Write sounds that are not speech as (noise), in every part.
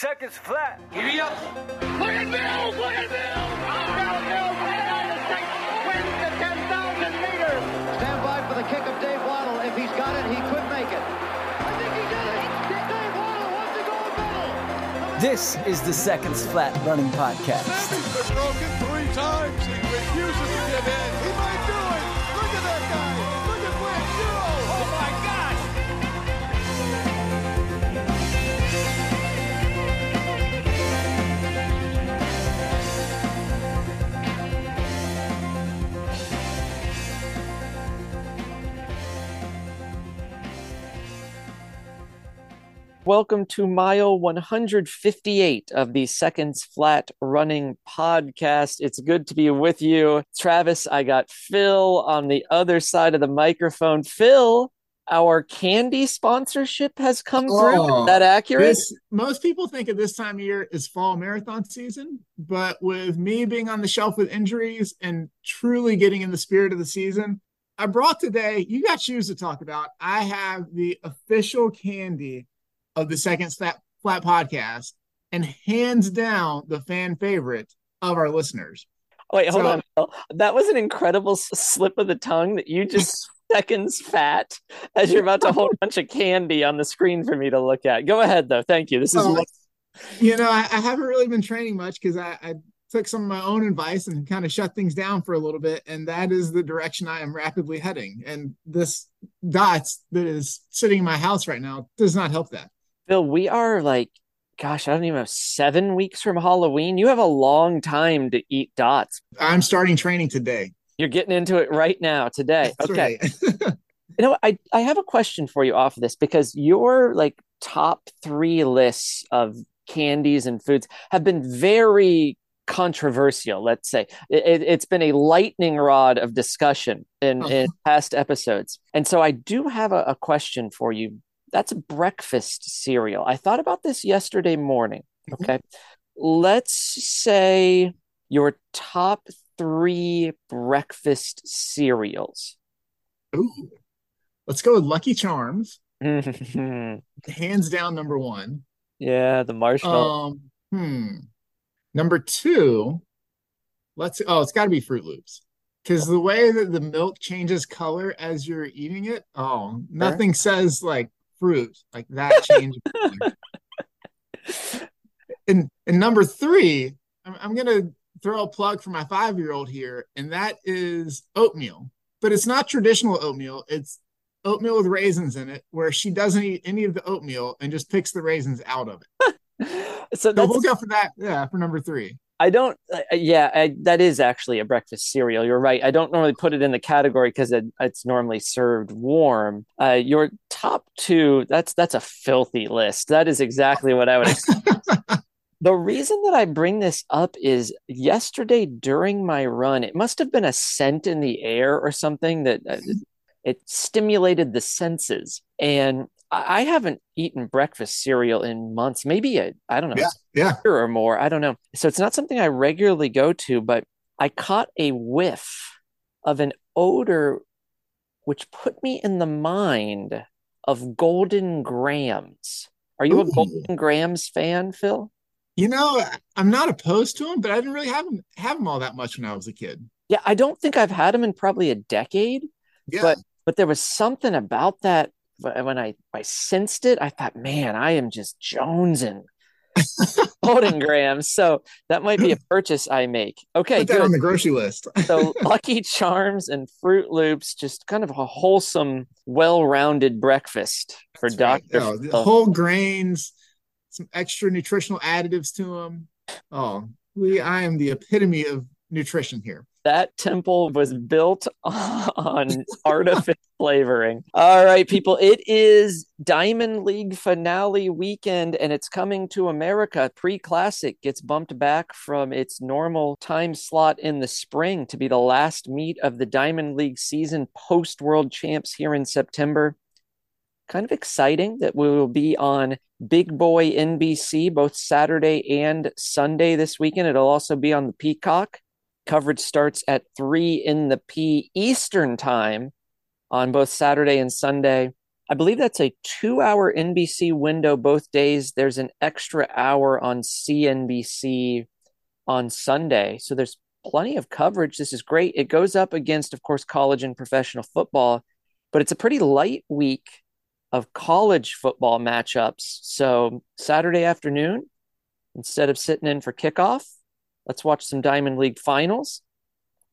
seconds flat. Giddy up. Look at Mills! Look at Mills! Bill Mills right on wins the 10,000 meters. Stand by for the kick of Dave Wottle. If he's got it, he could make it. I think he did it. Dave Wottle wants to go medal. This is the Seconds Flat Running Podcast. He's been broken three times. He refuses to give in. Welcome to mile 158 of the Seconds Flat Running Podcast. It's good to be with you. Travis, I got Phil on the other side of the microphone. Phil, our candy sponsorship has come through. Oh, Is that accurate? This, most people think of this time of year as fall marathon season, but with me being on the shelf with injuries and truly getting in the spirit of the season, I brought today, you got shoes to talk about. I have the official candy of the Second Flat, Flat podcast and hands down the fan favorite of our listeners. Wait, hold So- on. That was an incredible slip of the tongue that you just (laughs) seconds fat as you're about to hold a bunch of candy on the screen for me to look at. Go ahead, though. Thank you. This is oh, Well, you know, I, I haven't really been training much because I, I took some of my own advice and kind of shut things down for a little bit, and that is the direction I am rapidly heading. And this dots that is sitting in my house right now does not help that. Phil, we are like, gosh, I don't even know, seven weeks from Halloween. You have a long time to eat dots. I'm starting training today. You're getting into it right now, today. That's okay. right. (laughs) You know. I, I have a question for you off of this because your like top three lists of candies and foods have been very controversial, let's say. It, it's been a lightning rod of discussion in, in uh-huh. past episodes. And so I do have a, a question for you. That's breakfast cereal. I thought about this yesterday morning. Okay. Let's say your top three breakfast cereals. Ooh. Let's go with Lucky Charms, (laughs) hands down number one. Yeah, the marshmallow. Um, hmm. Number two, let's oh, it's got to be Froot Loops. Because the way that the milk changes color as you're eating it, oh, nothing says like fruit like that change. (laughs) and and number three, I'm, I'm gonna throw a plug for my five year old here, and that is oatmeal. But it's not traditional oatmeal. It's oatmeal with raisins in it, where she doesn't eat any of the oatmeal and just picks the raisins out of it. (laughs) so So we'll go for that. Yeah, for number three. I don't, uh, yeah, I, that is actually a breakfast cereal. You're right. I don't normally put it in the category because it, it's normally served warm. Uh, your top two, that's that's a filthy list. That is exactly what I would. (laughs) The reason that I bring this up is yesterday during my run, it must have been a scent in the air or something that uh, it stimulated the senses. And I haven't eaten breakfast cereal in months, maybe I I don't know, Yeah, yeah. year or more. I don't know. So it's not something I regularly go to, but I caught a whiff of an odor which put me in the mind of Golden Grahams. Are you a Golden Grahams fan, Phil? You know, I'm not opposed to them, but I didn't really have them have them all that much when I was a kid. Yeah, I don't think I've had them in probably a decade, Yeah. but but there was something about that when I I sensed it, I thought, man, I am just jonesing. (laughs) Golden Grahams. So that might be a (laughs) purchase I make. Okay, Put that on the grocery list. (laughs) So Lucky Charms and Froot Loops, just kind of a wholesome, well-rounded breakfast for That's right. Oh, the whole grains, some extra nutritional additives to them. Oh, we I am the epitome of nutrition here. That temple was built (laughs) on (laughs) artificial flavoring. All right, people, it is Diamond League finale weekend and it's coming to America. Pre Classic gets bumped back from its normal time slot in the spring to be the last meet of the Diamond League season post World Champs here in September. Kind of exciting that we will be on Big Boy NBC both Saturday and Sunday this weekend. It'll also be on the Peacock. Coverage starts at 3 in the P Eastern time on both Saturday and Sunday. I believe that's a two hour NBC window both days. There's an extra hour on CNBC on Sunday. So there's plenty of coverage. This is great. It goes up against, of course, college and professional football, but it's a pretty light week of college football matchups. So Saturday afternoon, instead of sitting in for kickoff, let's watch some Diamond League finals.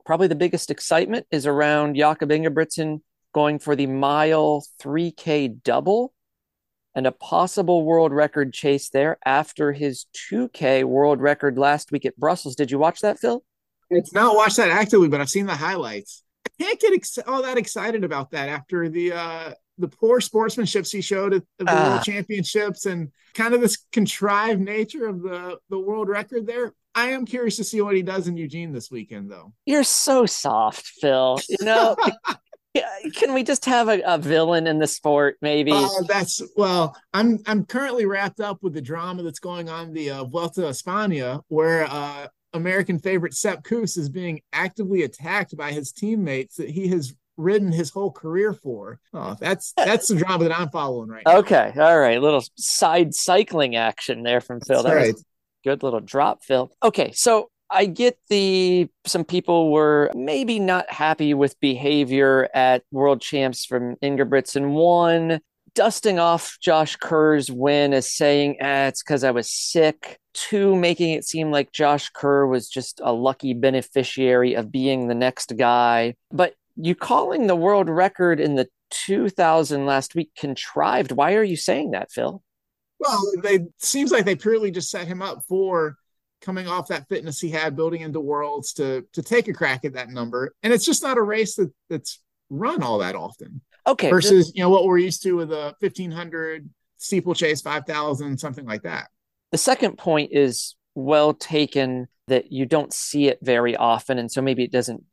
Probably the biggest excitement is around Jakob Ingebrigtsen going for the mile 3K double and a possible world record chase there after his 2K world record last week at Brussels. Did you watch that, Phil? It's not watched that actively, but I've seen the highlights. I can't get ex- all that excited about that after the uh the poor sportsmanship he showed at the Ah. world championships and kind of this contrived nature of the the world record there. I am curious to see what he does in Eugene this weekend, though. You're so soft, Phil. You know, (laughs) can we just have a, a villain in the sport, maybe? Uh, that's well. I'm I'm currently wrapped up with the drama that's going on the uh, Vuelta a España, where uh, American favorite Sepp Kuss is being actively attacked by his teammates that he has ridden his whole career for. Oh, that's that's the drama that I'm following right now. okay, all right. Little side cycling action there from Phil. That's That was right. Good little drop, Phil. Okay, so I get the some people were maybe not happy with behavior at World Champs from Ingebrigtsen. One, dusting off Josh Kerr's win as saying, ah, it's because I was sick. Two, making it seem like Josh Kerr was just a lucky beneficiary of being the next guy. But you calling the world record in the 2000 last week contrived. Why are you saying that, Phil? Well, they seems like they purely just set him up for coming off that fitness he had building into worlds to to take a crack at that number. And it's just not a race that that's run all that often Okay. versus you know what we're used to with a 1500 steeplechase 5000 something like that. The second point is well taken that you don't see it very often. And so maybe it doesn't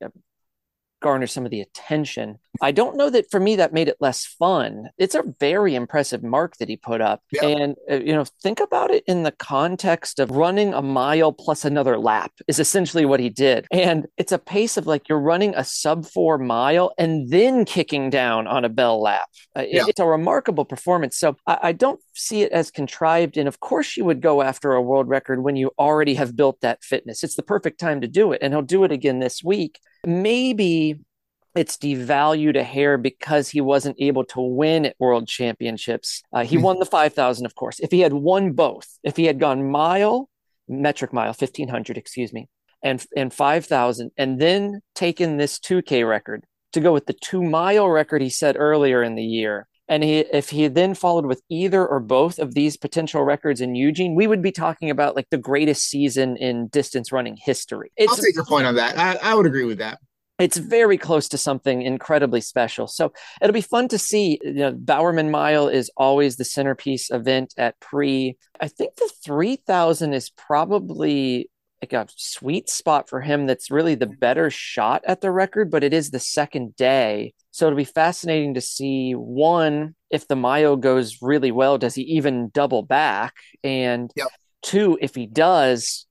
garner some of the attention. I don't know that for me that made it less fun. It's a very impressive mark that he put up. Yeah. And, uh, you know, think about it in the context of running a mile plus another lap, is essentially what he did. And it's a pace of like you're running a sub four mile and then kicking down on a bell lap. Uh, Yeah. It's a remarkable performance. So I, I don't see it as contrived. And of course, you would go after a world record when you already have built that fitness. It's the perfect time to do it. And he'll do it again this week. Maybe it's devalued a hair because he wasn't able to win at world championships. Uh, he Hmm. won the 5,000, of course. If he had won both, if he had gone mile, metric mile, 1500, excuse me, and, and 5,000, and then taken this 2K record to go with the two mile record he set earlier in the year. And he, if he then followed with either or both of these potential records in Eugene, we would be talking about like the greatest season in distance running history. I'll It's take your point on that. I, I would agree with that. it's very close to something incredibly special. So it'll be fun to see. You know, Bowerman Mile is always the centerpiece event at pre. I think the 3000 is probably like a sweet spot for him that's really the better shot at the record, but it is the second day. So it'll be fascinating to see one, if the Mayo goes really well, does he even double back? And Yep. two, if he does,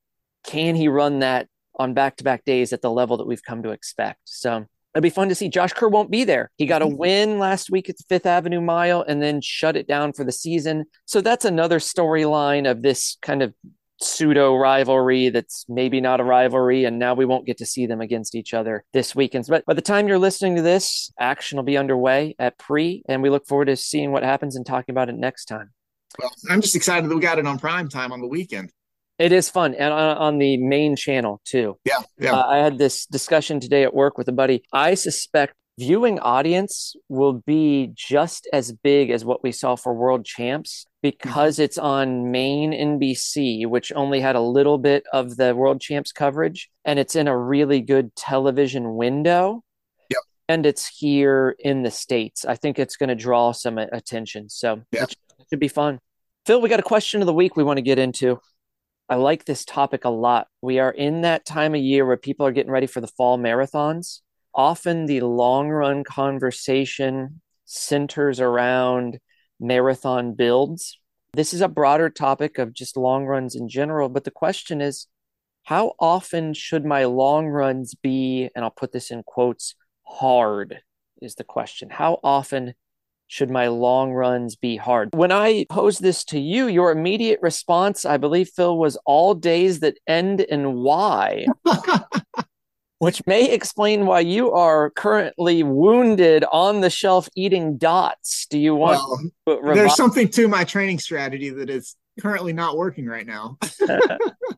can he run that on back to back days at the level that we've come to expect. So it'll be fun to see. Josh Kerr won't be there. He got a mm-hmm. win last week at the Fifth Avenue Mile and then shut it down for the season. So that's another storyline of this kind of pseudo rivalry that's maybe not a rivalry. And now we won't get to see them against each other this weekend. But by the time you're listening to this, action will be underway at pre. And we look forward to seeing what happens and talking about it next time. Well, I'm just excited that we got it on prime time on the weekend. It is fun and on, on the main channel too. Yeah, yeah. Uh, I had this discussion today at work with a buddy. I suspect viewing audience will be just as big as what we saw for World Champs because mm-hmm. it's on main NBC, which only had a little bit of the World Champs coverage, and it's in a really good television window. Yep. And it's here in the States. I think it's going to draw some attention. So Yeah. it should be fun. Phil, we got a question of the week we want to get into. I like this topic a lot. We are in that time of year where people are getting ready for the fall marathons. Often the long run conversation centers around marathon builds. This is a broader topic of just long runs in general, but the question is how often should my long runs be, and I'll put this in quotes, hard is the question. How often should my long runs be hard? When I posed this to you, your immediate response, I believe, Phil, was all days that end in Y, (laughs) which may explain why you are currently wounded on the shelf eating dots. Do you want Well, to revi- there's something to my training strategy that is currently not working right now. (laughs)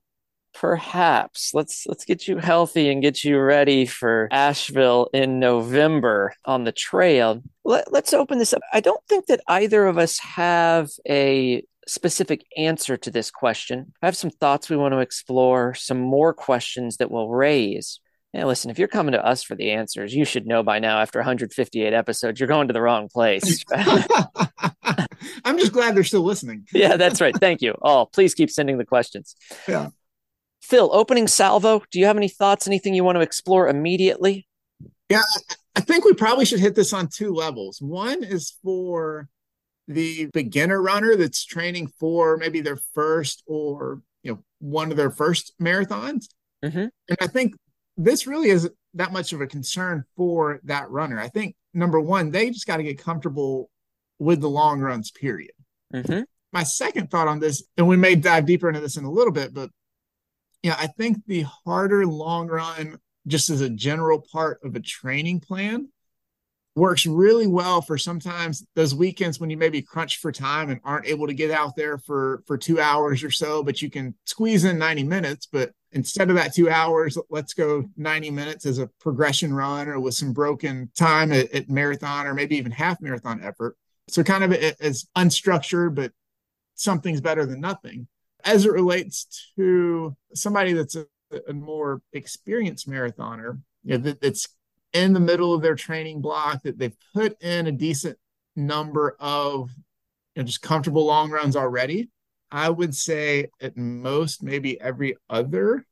(laughs) Perhaps let's let's get you healthy and get you ready for Asheville in November on the trail. Let, let's open this up. I don't think that either of us have a specific answer to this question. I have some thoughts we want to explore, some more questions that we'll raise. Yeah, listen, if you're coming to us for the answers, you should know by now after 158 episodes, you're going to the wrong place. (laughs) I'm just glad they're still listening. (laughs) yeah, that's right. Thank you. Oh, please keep sending the questions. Yeah. Phil, opening salvo, do you have any thoughts, anything you want to explore immediately? Yeah, I think we probably should hit this on two levels. One is for the beginner runner that's training for maybe their first or you know one of their first marathons. Mhm. And I think this really isn't that much of a concern for that runner. I think number one, they just got to get comfortable with the long runs, period. Mm-hmm. My second thought on this, and we may dive deeper into this in a little bit, but yeah, I think the harder long run, just as a general part of a training plan, works really well for sometimes those weekends when you maybe crunch for time and aren't able to get out there for for two hours or so, but you can squeeze in 90 minutes. But instead of that two hours, let's go 90 minutes as a progression run or with some broken time at, at marathon or maybe even half marathon effort. So kind of as unstructured, but something's better than nothing. As it relates to somebody that's a, a more experienced marathoner, you know, that, that's in the middle of their training block, that they've put in a decent number of you know, just comfortable long runs already. I would say at most maybe every other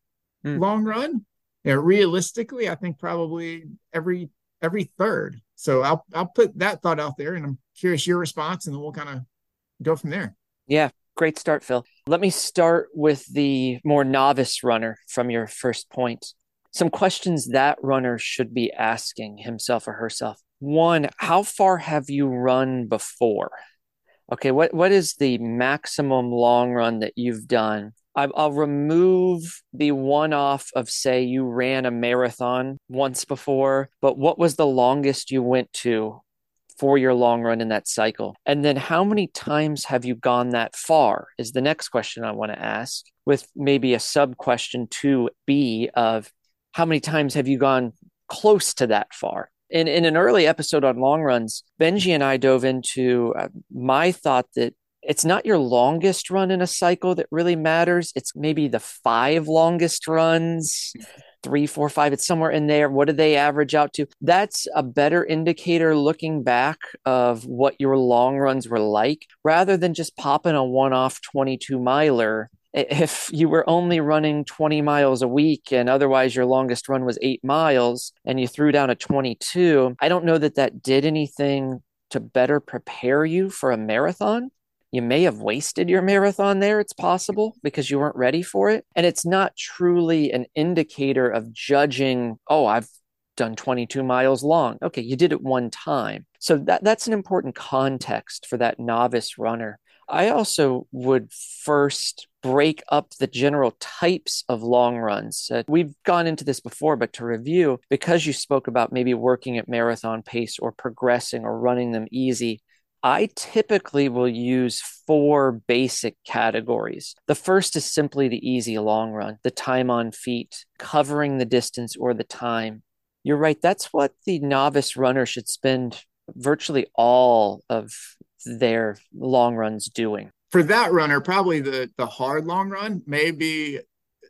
Hmm. long run. You know, realistically, I think probably every every third. So I'll I'll put that thought out there, and I'm curious your response, and then we'll kind of go from there. Yeah, great start, Phil. Let me start with the more novice runner from your first point. Some questions that runner should be asking himself or herself. One, how far have you run before? Okay, what, what is the maximum long run that you've done? I'll remove the one off of, say, you ran a marathon once before, but what was the longest you went to for your long run in that cycle? And then how many times have you gone that far? Is the next question I want to ask, with maybe a sub question to B of how many times have you gone close to that far? In, in an early episode on long runs, Benji and I dove into uh, my thought that it's not your longest run in a cycle that really matters. It's maybe the five longest runs, three, four, five. It's somewhere in there. What do they average out to? That's a better indicator looking back of what your long runs were like rather than just popping a one off 22 miler. If you were only running 20 miles a week and otherwise your longest run was eight miles and you threw down a 22, I don't know that that did anything to better prepare you for a marathon you may have wasted your marathon there. It's possible because you weren't ready for it. And it's not truly an indicator of judging, oh, I've done 22 miles long. Okay, you did it one time. So that, that's an important context for that novice runner. I also would first break up the general types of long runs. Uh, we've gone into this before, but to review, because you spoke about maybe working at marathon pace or progressing or running them easy, I typically will use four basic categories. The first is simply the easy long run, the time on feet, covering the distance or the time. You're right, that's what the novice runner should spend virtually all of their long runs doing. For that runner, probably the the hard long run may be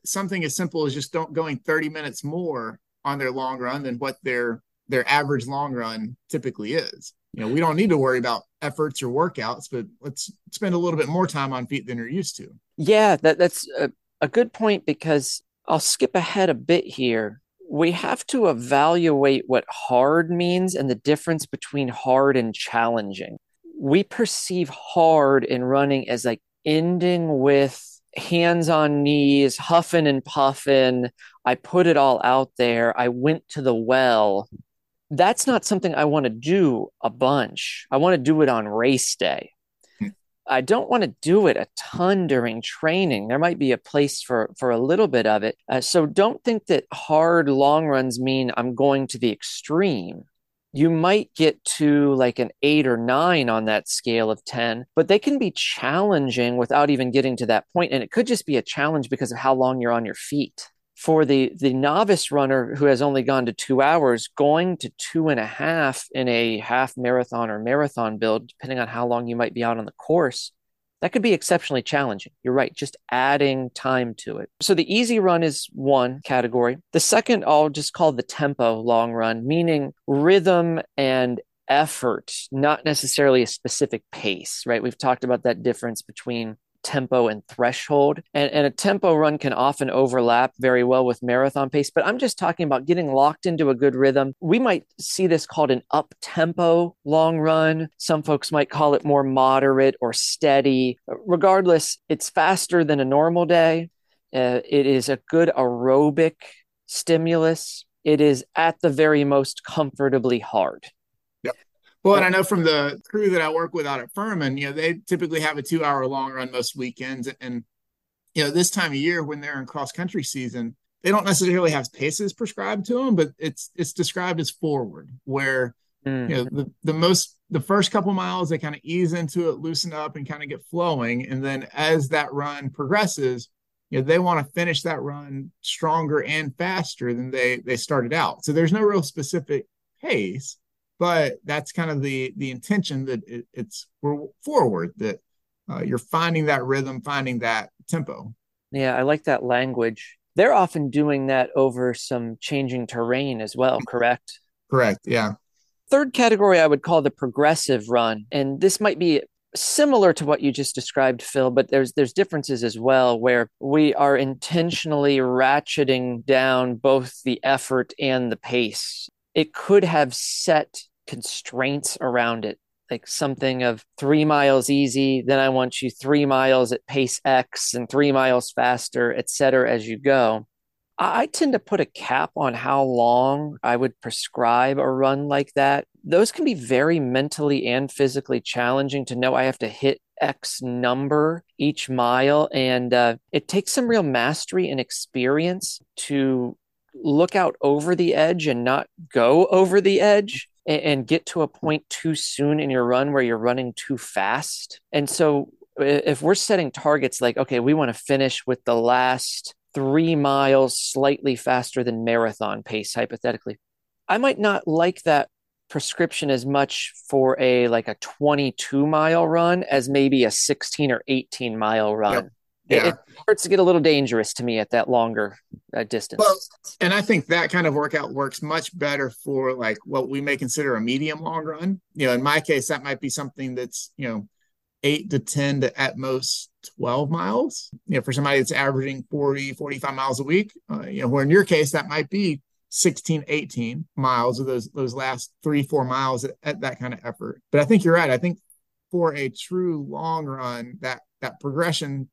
something as simple as just don't going 30 minutes more on their long run than what their their average long run typically is. You know, we don't need to worry about efforts or workouts, but let's spend a little bit more time on feet than you're used to. Yeah, that, that's a, a good point because I'll skip ahead a bit here. We have to evaluate what hard means and the difference between hard and challenging. We perceive hard in running as like ending with hands on knees, huffing and puffing. I put it all out there. I went to the well that's not something I want to do a bunch. I want to do it on race day. I don't want to do it a ton during training. There might be a place for for a little bit of it. Uh, so don't think that hard long runs mean I'm going to the extreme. You might get to like an eight or nine on that scale of 10, but they can be challenging without even getting to that point. And it could just be a challenge because of how long you're on your feet for the the novice runner who has only gone to two hours going to two and a half in a half marathon or marathon build depending on how long you might be out on the course that could be exceptionally challenging. You're right just adding time to it. So the easy run is one category. The second i'll just call the tempo long run meaning rhythm and effort not necessarily a specific pace right? We've talked about that difference between tempo and threshold. And, and a tempo run can often overlap very well with marathon pace, but I'm just talking about getting locked into a good rhythm. We might see this called an up tempo long run. Some folks might call it more moderate or steady. Regardless, it's faster than a normal day. Uh, it is a good aerobic stimulus. It is at the very most comfortably hard. Well, and I know from the crew that I work with out at Furman, you know, they typically have a two hour long run most weekends. And, you know, this time of year when they're in cross country season, they don't necessarily have paces prescribed to them, but it's it's described as forward, where mm. you know the, the most the first couple miles they kind of ease into it, loosen up, and kind of get flowing. And then as that run progresses, you know, they want to finish that run stronger and faster than they they started out. So there's no real specific pace but that's kind of the the intention that it, it's we're forward that uh, you're finding that rhythm finding that tempo. Yeah i like that language. They're often doing that over some changing terrain as well correct? Correct yeah. Third category i would call the progressive run and this might be similar to what you just described phil but there's there's differences as well where we are intentionally ratcheting down both the effort and the pace it could have set constraints around it. Like something of three miles easy then i want you three miles at pace x and three miles faster et cetera as you go. I tend to put a cap on how long i would prescribe a run like that. Those can be very mentally and physically challenging to know i have to hit x number each mile. And uh, it takes some real mastery and experience to look out over the edge and not go over the edge and, and get to a point too soon in your run where you're running too fast. And so if we're setting targets like, okay, we want to finish with the last three miles slightly faster than marathon pace, hypothetically, I might not like that prescription as much for a like a 22 mile run as maybe a 16 or 18 mile run. Yep yeah. it, starts to get a little dangerous to me at that longer uh, distance. Well, and I think that kind of workout works much better for like what we may consider a medium long run. You know, in my case, that might be something that's, you know, eight to 10 to at most 12 miles. You know, for somebody that's averaging 40, 45 miles a week, uh, you know, where in your case, that might be 16, 18 miles of those, those last three, four miles at, at that kind of effort. But I think you're right. I think for a true long run, that, that progression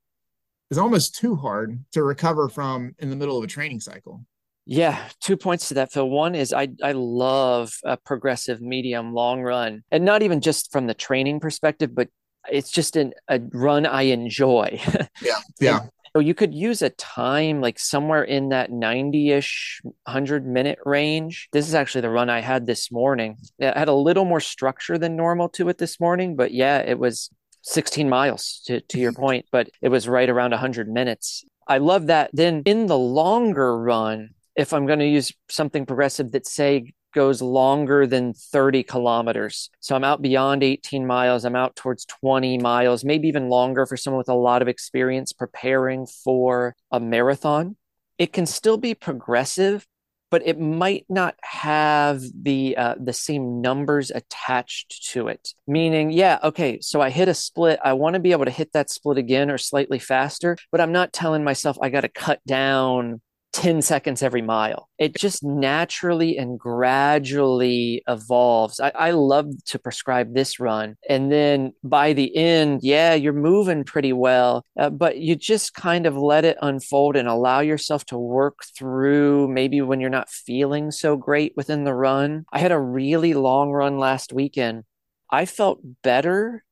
is almost too hard to recover from in the middle of a training cycle. Yeah, two points to that, Phil. One is I I love a progressive medium long run, and not even just from the training perspective, but it's just an, a run I enjoy. (laughs) yeah, yeah. so you could use a time like somewhere in that 90-ish 100 minute range. This is actually the run I had this morning. It had a little more structure than normal to it this morning, but yeah, it was 16 miles to, to your mm-hmm. point, but it was right around 100 minutes. I love that. Then in the longer run, if I'm going to use something progressive that, say, goes longer than 30 kilometers. So I'm out beyond 18 miles. I'm out towards 20 miles, maybe even longer for someone with a lot of experience preparing for a marathon. It can still be progressive, but it might not have the uh, the same numbers attached to it. Meaning, yeah, okay, so I hit a split. I want to be able to hit that split again or slightly faster, but I'm not telling myself I got to cut down 10 seconds every mile. It just naturally and gradually evolves. I, I, love to prescribe this run. And then by the end, yeah, you're moving pretty well, uh, but you just kind of let it unfold and allow yourself to work through maybe when you're not feeling so great within the run. I had a really long run last weekend. I felt better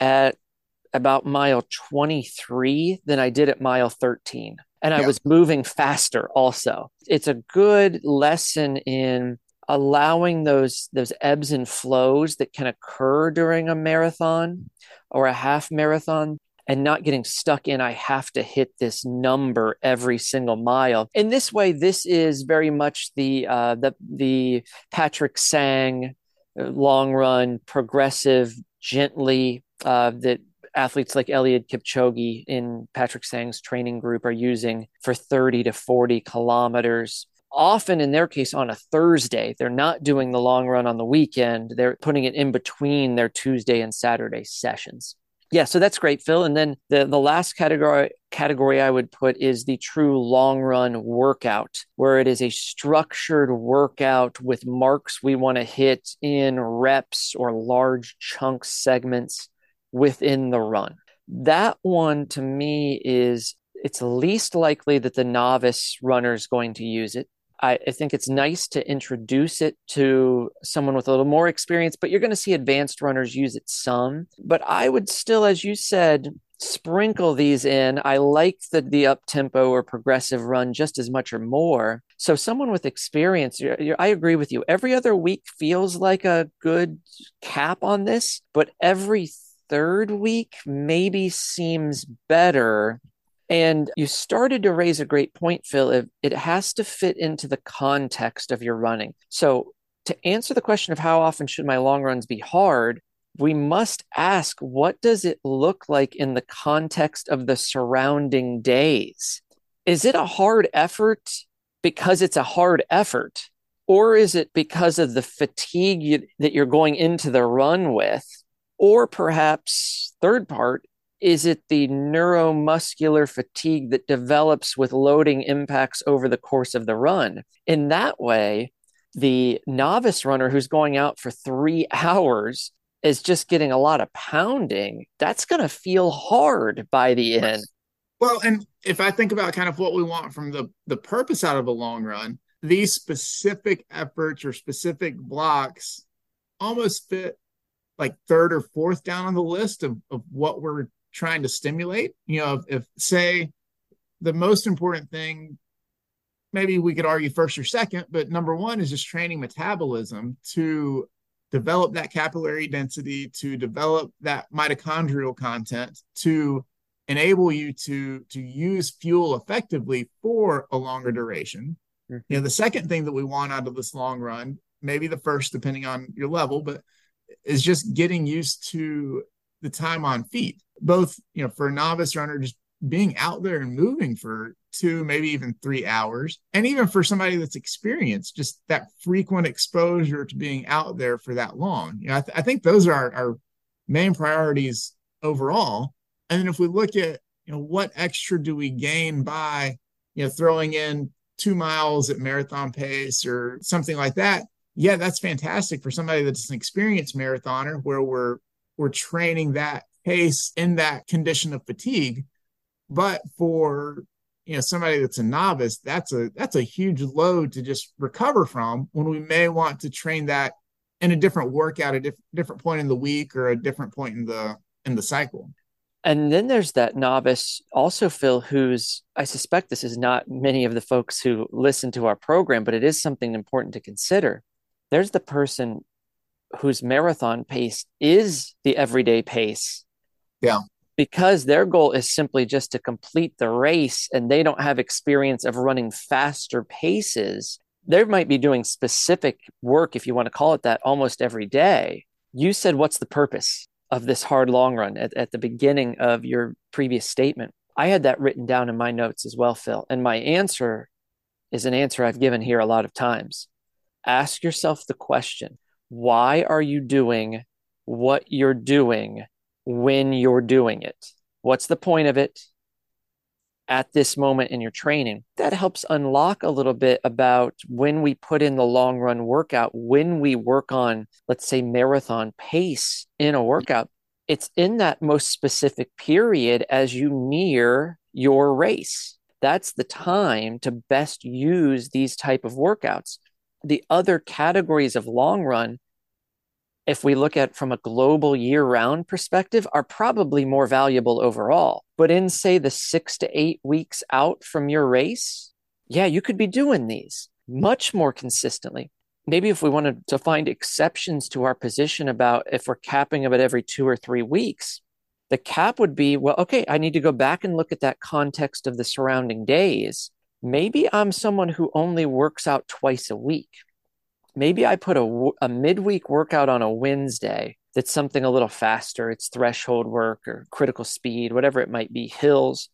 at about mile 23 than I did at mile 13 and I was moving faster also. It's a good lesson in allowing those those ebbs and flows that can occur during a marathon or a half marathon and not getting stuck in I have to hit this number every single mile. In this way, this is very much the uh, the the Patrick Sang uh, long run progressive gently uh, that athletes like Eliud Kipchoge in Patrick Sang's training group are using for 30 to 40 kilometers. Often, in their case, on a Thursday, they're not doing the long run on the weekend. They're putting it in between their Tuesday and Saturday sessions. Yeah, so that's great, Phil. And then the, the last category category I would put is the true long run workout, where it is a structured workout with marks we want to hit in reps or large chunk segments within the run. That one to me is it's least likely that the novice runner is going to use it. I, I, think it's nice to introduce it to someone with a little more experience, but you're going to see advanced runners use it some. But I would still, as you said, sprinkle these in. I like the the up tempo or progressive run just as much or more. So someone with experience, you're, you're, I agree with you. Every other week feels like a good cap on this, but every third week maybe seems better. And you started to raise a great point, Phil. It has to fit into the context of your running. So, to answer the question of how often should my long runs be hard, we must ask what does it look like in the context of the surrounding days? Is it a hard effort because it's a hard effort? Or is it because of the fatigue you, that you're going into the run with? Or perhaps, third part, is it the neuromuscular fatigue that develops with loading impacts over the course of the run? In that way, the novice runner who's going out for three (laughs) hours is just getting a lot of pounding. That's going to feel hard by the end. Well, and if I think about kind of what we want from the the purpose out of a long run, these specific efforts or specific blocks almost fit like third or fourth down on the list of, of what we're trying to stimulate. You know, if, if say the most important thing, maybe we could argue first or second, but number one is just training metabolism to develop that capillary density, to develop that mitochondrial content, to enable you to to use fuel effectively for a longer duration. Mm-hmm. You know, the second thing that we want out of this long run, maybe the first, depending on your level, but is just getting used to the time on feet, both, you know, for a novice runner, just being out there and moving for two, maybe even three hours. And even for somebody that's experienced, just that frequent exposure to being out there for that long. You know, I, th- I think those are our, our main priorities overall. And then if we look at, you know, what extra do we gain by, you know, throwing in two miles at marathon pace or something like that, yeah, that's fantastic for somebody that's an experienced marathoner where we're we're training that pace in that condition of fatigue. But for you know somebody that's a novice, that's a that's a huge load to just recover from when we may want to train that in a different workout, a diff- different point in the week or a different point in the in the cycle. And then there's that novice also, Phil, who's, I suspect this is not many of the folks who listen to our program, but it is something important to consider there's the person whose marathon pace is the everyday pace. Yeah. Because their goal is simply just to complete the race and they don't have experience of running faster paces. They might be doing specific work, if you want to call it that, almost every day. You said, What's the purpose of this hard long run at, at the beginning of your previous statement? I had that written down in my notes as well, Phil. And my answer is an answer I've given here a lot of times ask yourself the question why are you doing what you're doing when you're doing it? What's the point of it? at this moment in your training. That helps unlock a little bit about when we put in the long run workout, when we work on, let's say, marathon pace in a workout. It's in that most specific period as you near your race. That's the time to best use these type of workouts. The other categories of long run if we look at from a global year round perspective, are probably more valuable overall. But in, say, the six to eight weeks out from your race, yeah, you could be doing these much more consistently. Maybe if we wanted to find exceptions to our position about if we're capping it every two or three weeks, the cap would be well, okay, I need to go back and look at that context of the surrounding days. Maybe I'm someone who only works out twice a week maybe I put a, a midweek workout on a Wednesday that's something a little faster. It's threshold work or critical speed, whatever it might be, hills.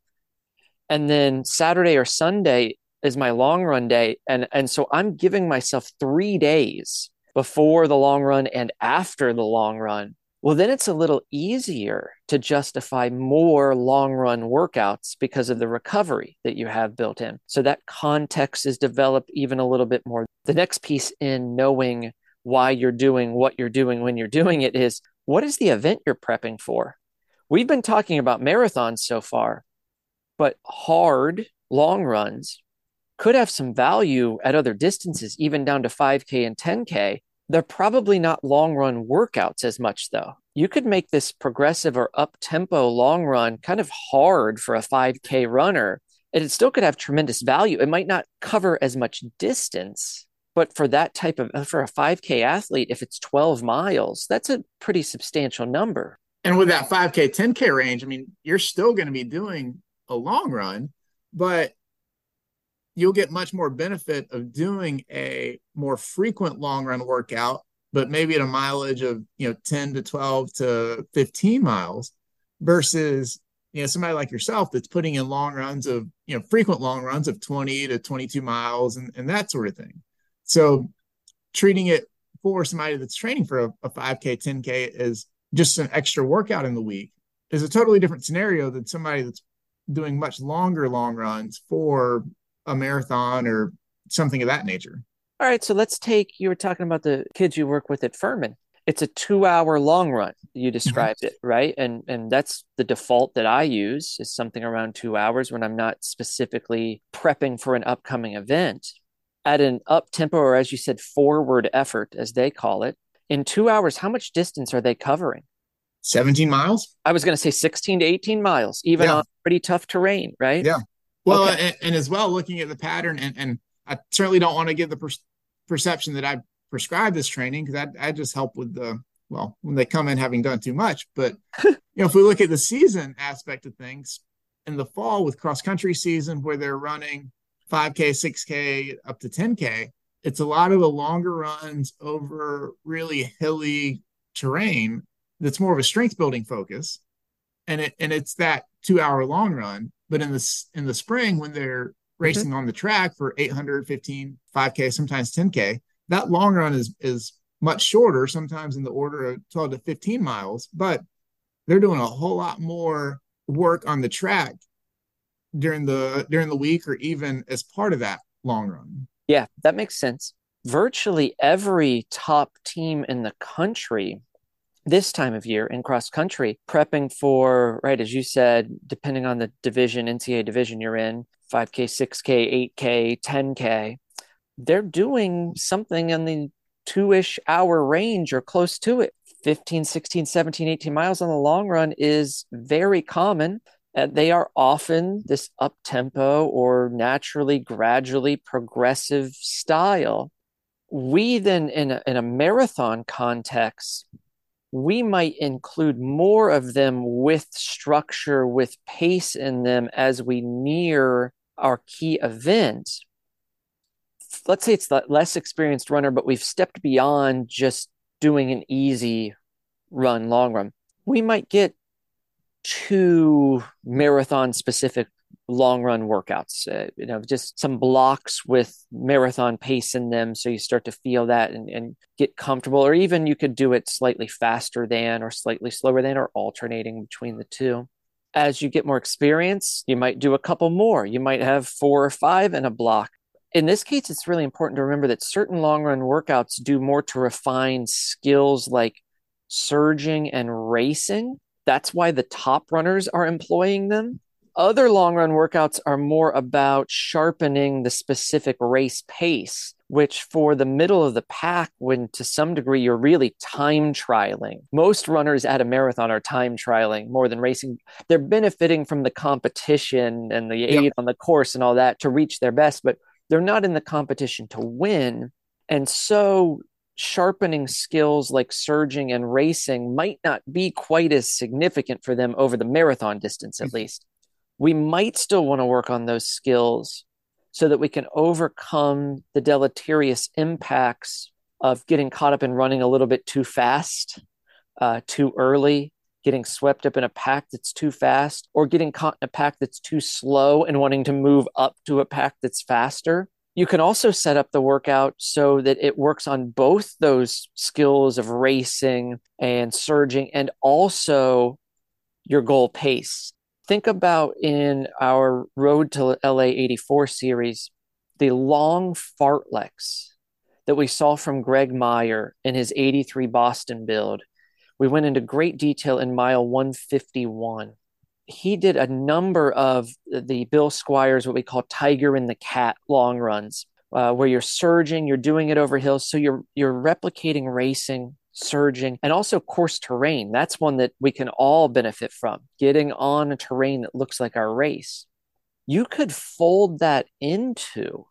And then Saturday or Sunday is my long run day. And, and so I'm giving myself three days before the long run and after the long run well, then it's a little easier to justify more long run workouts because of the recovery that you have built in. So that context is developed even a little bit more. The next piece in knowing why you're doing what you're doing when you're doing it is what is the event you're prepping for? We've been talking about marathons so far, but hard long runs could have some value at other distances, even down to 5K and 10K they're probably not long run workouts as much, though. You could make this progressive or up tempo long run kind of hard for a 5K runner, and it still could have tremendous value. It might not cover as much distance, but for that type of, for a 5K athlete, if it's 12 miles, that's a pretty substantial number. And with that 5K, 10K range, I mean, you're still going to be doing a long run, but you'll get much more benefit of doing a more frequent long run workout, but maybe at a mileage of, you know, 10 to 12 to 15 miles versus, you know, somebody like yourself that's putting in long runs of, you know, frequent long runs of 20 to 22 miles and, and that sort of thing. So treating it for somebody that's training for a, a 5K, 10K is just an extra workout in the week is a totally different scenario than somebody that's doing much longer long runs for a marathon or something of that nature. All right, so let's take you were talking about the kids you work with at Furman. It's a 2-hour long run. You mm-hmm. described it, right? And and that's the default that I use is something around 2 hours when I'm not specifically prepping for an upcoming event. At an up tempo or as you said forward effort as they call it, in 2 hours how much distance are they covering? 17 miles? I was going to say 16 to 18 miles, even yeah. on pretty tough terrain, right? Yeah. Well, okay. and, and, as well, looking at the pattern, and, and I certainly don't want to give the per- perception that I prescribe this training because I, I just help with the well when they come in having done too much. But (laughs) you know, if we look at the season aspect of things, in the fall with cross country season where they're running 5K, 6K, up to 10K, it's a lot of the longer runs over really hilly terrain that's more of a strength building focus. And it and it's that two hour long run but in the in the spring, when they're racing mm-hmm. on the track for 800, 15, 5K, sometimes 10K, that long run is is much shorter, sometimes in the order of 12 to 15 miles, but they're doing a whole lot more work on the track during the during the week or even as part of that long run. Yeah, that makes sense. Virtually every top team in the country this time of year in cross country, prepping for, right, as you said, depending on the division, NCAA division you're in, 5K, 6K, 8K, 10K, they're doing something in the two ish hour range or close to it. 15, 16, 17, 18 miles on the long run is very common. They are often this up tempo or naturally, gradually progressive style. We then, in a, in a marathon context, we might include more of them with structure, with pace in them as we near our key event. Let's say it's the less experienced runner, but we've stepped beyond just doing an easy run, long run. We might get two marathon specific long run workouts uh, you know just some blocks with marathon pace in them so you start to feel that and, and get comfortable or even you could do it slightly faster than or slightly slower than or alternating between the two As you get more experience, you might do a couple more. You might have four or five in a block. In this case, it's really important to remember that certain long run workouts do more to refine skills like surging and racing. That's why the top runners are employing them. Other long run workouts are more about sharpening the specific race pace, which for the middle of the pack, when to some degree you're really time trialing. Most runners at a marathon are time trialing more than racing. They're benefiting from the competition and the aid Yep. on the course and all that to reach their best, but they're not in the competition to win. And so sharpening skills like surging and racing might not be quite as significant for them over the marathon distance, at mm-hmm. least. We might still want to work on those skills so that we can overcome the deleterious impacts of getting caught up in running a little bit too fast, uh, too early, getting swept up in a pack that's too fast, or getting caught in a pack that's too slow and wanting to move up to a pack that's faster. You can also set up the workout so that it works on both those skills of racing and surging and also your goal pace. Think about in our Road to LA 84 series, the long fartleks that we saw from Greg Meyer in his 83 Boston build. We went into great detail in mile 151. He did a number of the Bill Squires, what we call Tiger and the Cat long runs, uh, where you're surging, you're doing it over hills. So you're you're replicating racing, surging, and also course terrain. That's one that we can all benefit from, getting on a terrain that looks like our race. You could fold that into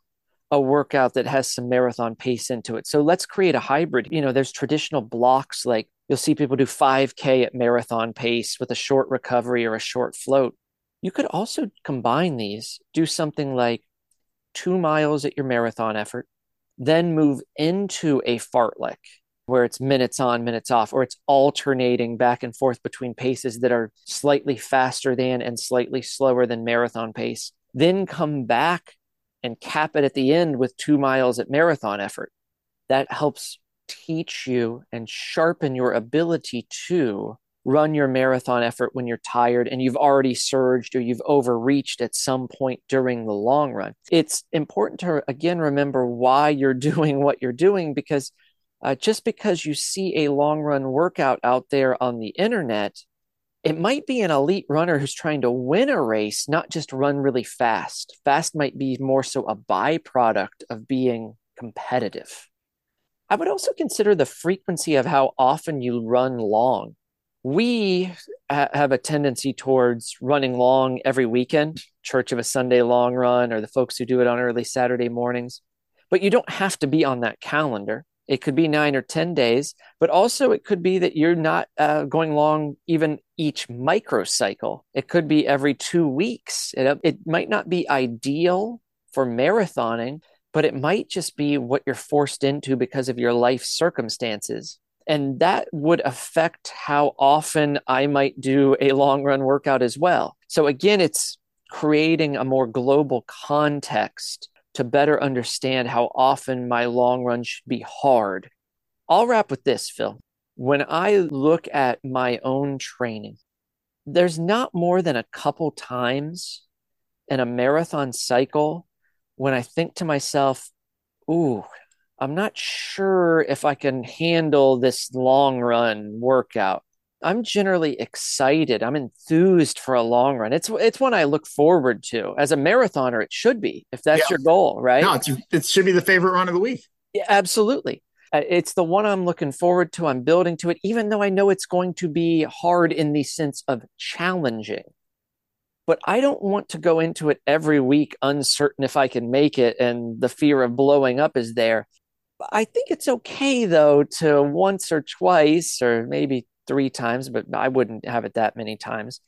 a workout that has some marathon pace into it. So let's create a hybrid. You know, there's traditional blocks like you'll see people do 5K at marathon pace with a short recovery or a short float. You could also combine these, do something like two miles at your marathon effort, then move into a fartlek where it's minutes on, minutes off, or it's alternating back and forth between paces that are slightly faster than and slightly slower than marathon pace. Then come back and cap it at the end with two miles at marathon effort. That helps teach you and sharpen your ability to run your marathon effort when you're tired and you've already surged or you've overreached at some point during the long run. It's important to, again, remember why you're (laughs) doing what you're doing because uh, just because you see a long run workout out there on the internet, it might be an elite runner who's trying to win a race, not just run really fast. Fast might be more so a byproduct of being competitive. I would also consider the frequency of how often you run long. We ha- have a tendency towards running long every weekend, Church of a Sunday long run, or the folks who do it on early Saturday mornings. But you don't have to be on that calendar. It could be nine or 10 days, but also it could be that you're not uh, going long even each microcycle. It could be every two weeks. It, it might not be ideal for marathoning, but it might just be what you're forced into because of your life circumstances. And that would affect how often I might do a long run workout as well. So, again, it's creating a more global context to better understand how often my long run should be hard. I'll wrap with this, Phil. When I look at my own training, there's not more than a couple times in a marathon cycle when I think to myself, ooh, I'm not sure if I can handle this long run workout. I'm generally excited. I'm enthused for a long run. It's it's one I look forward to. As a marathoner, it should be if that's Yeah. your goal, right? No, it's, it should be the favorite run of the week. Yeah, absolutely. Uh, It's the one I'm looking forward to. I'm building to it, even though I know it's going to be hard in the sense of challenging. But I don't want to go into it every week uncertain if I can make it and the fear of blowing up is there. I think it's okay, though, to once or twice or maybe three times, but I wouldn't have it that many times.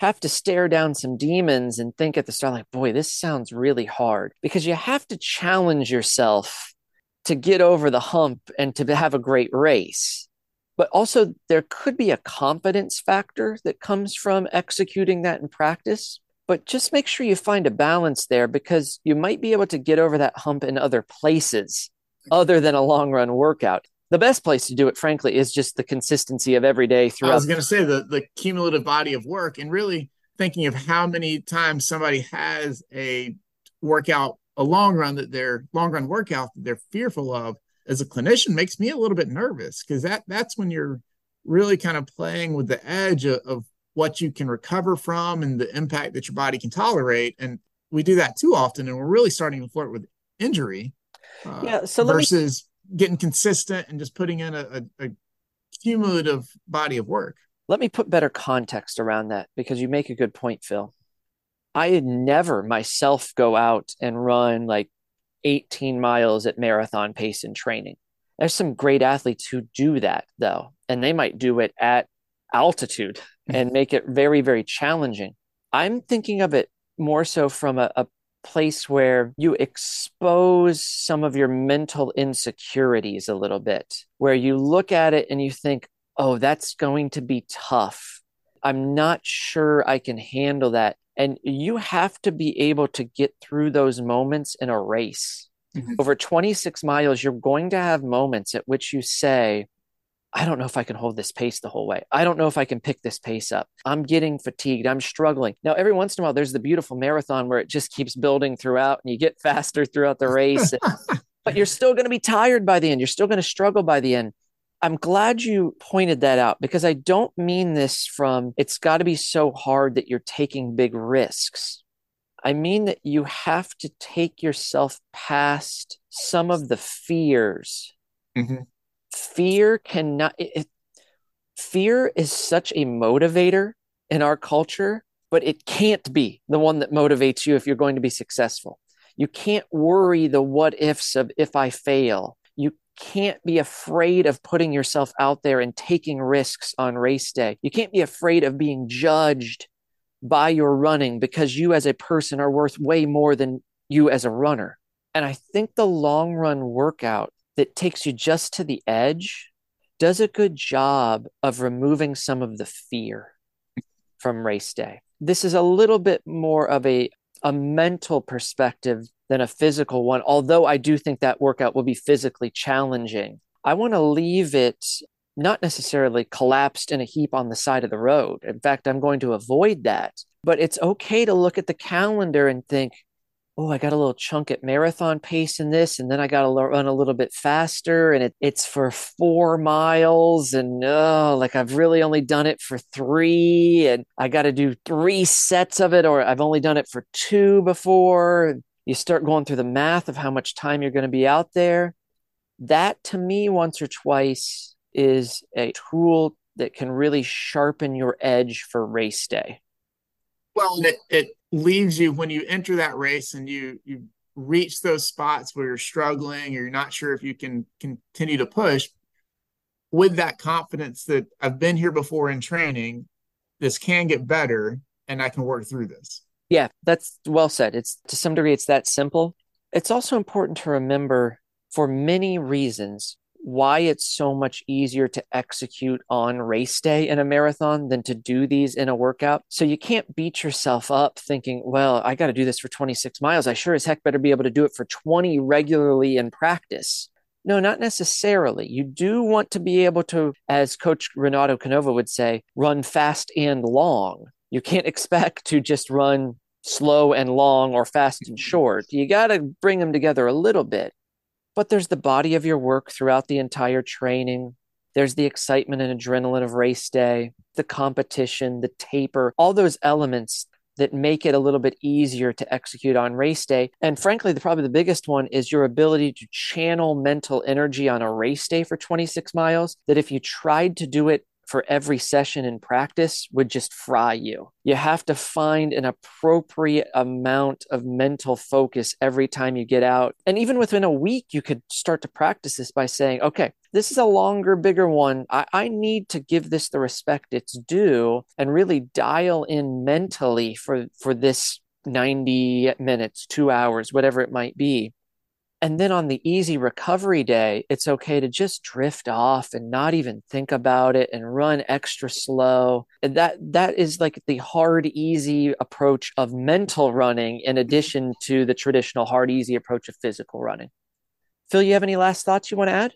Have to stare down some demons and think at the start, like, boy, this sounds really hard because you have to challenge yourself to get over the hump and to have a great race. But also, there could be a confidence factor that comes from executing that in practice. But just make sure you find a balance there because you might be able to get over that hump in other places other than a long run workout. The best place to do it, frankly, is just the consistency of every day throughout. I was going to say the the cumulative body of work, and really, thinking of how many times somebody has a workout, a long run that they're long run workout that they're fearful of as a clinician makes me a little bit nervous because that that's when you're really kind of playing with the edge of, of what you can recover from and the impact that your body can tolerate. And we do that too often, and we're really starting to flirt with injury. Uh, Yeah, so versus getting consistent and just putting in a, a, a cumulative body of work. Let me put better context around that because you make a good point, Phil. I had never myself go out and run like 18 miles at marathon pace in training. There's some great athletes who do that though, and they might do it at altitude (laughs) and make it very, very challenging. I'm thinking of it more so from a, a place where you expose some of your mental insecurities a little bit, where you look at it and you think, oh, that's going to be tough. I'm not sure I can handle that. And you have to be able to get through those moments in a race. Mhm. Over 26 miles, you're going to have moments at which you say, I don't know if I can hold this pace the whole way. I don't know if I can pick this pace up. I'm getting fatigued. I'm struggling. Now, every once in a while, there's the beautiful marathon where it just keeps building throughout and you get (laughs) faster throughout the race, (laughs) but you're still going to be tired by the end. You're still going to struggle by the end. I'm glad you pointed that out because I don't mean this from it's got to be so hard that you're taking big risks. I mean that you have to take yourself past some of the fears Mhm. Fear cannot it, fear is such a motivator in our culture but it can't be the one that motivates you if you're going to be successful. You can't worry the what ifs of if i fail. You can't be afraid of putting yourself out there and taking risks on race day. You can't be afraid of being judged by your running because you as a person are worth way more than you as a runner. And i think the long run workout that takes you just to the edge does a good job of removing some of the fear from race day. This is a little bit more of a, a mental perspective than a physical one, although I do think that workout will be physically challenging. I want to leave it not necessarily collapsed in a heap on the side of the road. In fact, I'm going to avoid that. But it's okay to look at the calendar and think, oh, I got a little chunk at marathon pace in this, and then I got to run a little bit faster, and it, it's for four miles, and oh, like I've really only done it for three, and I got to do three sets of it, or I've only done it for two before. You start going through the math of how much time you're going to be out there. That to me, once or twice, is a tool that can really sharpen your edge for race day. Well, it, it leaves you when you enter that race and you you reach those spots where you're struggling or you're not sure if you can continue to push with that confidence that I've been here before in training, this can get better and I can work through this. Yeah, that's well said. It's to some degree it's that simple. It's also important to remember for many reasons why it's so much easier to execute on race day in a marathon than to do these in a workout. So you can't beat yourself up thinking, well, I got to do this for 26 miles. I sure as heck better be able to do it for 20 regularly in practice. No, not necessarily. You do want to be able to, as Coach Renato Canova would say, run fast and long. You can't (laughs) expect to just run slow and long or fast and (laughs) short. You got to bring them together a little bit. But there's the body of your work throughout the entire training. There's the excitement and adrenaline of race day, the competition, the taper, all those elements that make it a little bit easier to execute on race day. And frankly, the, probably the biggest one is your ability to channel mental energy on a race day for 26 miles. That if you tried to do it for every session in practice would just fry you. You have to find an appropriate amount of mental focus every time you get out. And even within a week, you could start to practice this by saying, okay, this is a longer, bigger one. I, I need to give this the respect it's due and really dial in mentally for, for this 90 minutes, two hours, whatever it might be. And then on the easy recovery day, it's okay to just drift off and not even think about it and run extra slow. And that that is like the hard easy approach of mental running in mm-hmm. addition to the traditional hard easy approach of physical running. Phil, you have any last thoughts you want to add?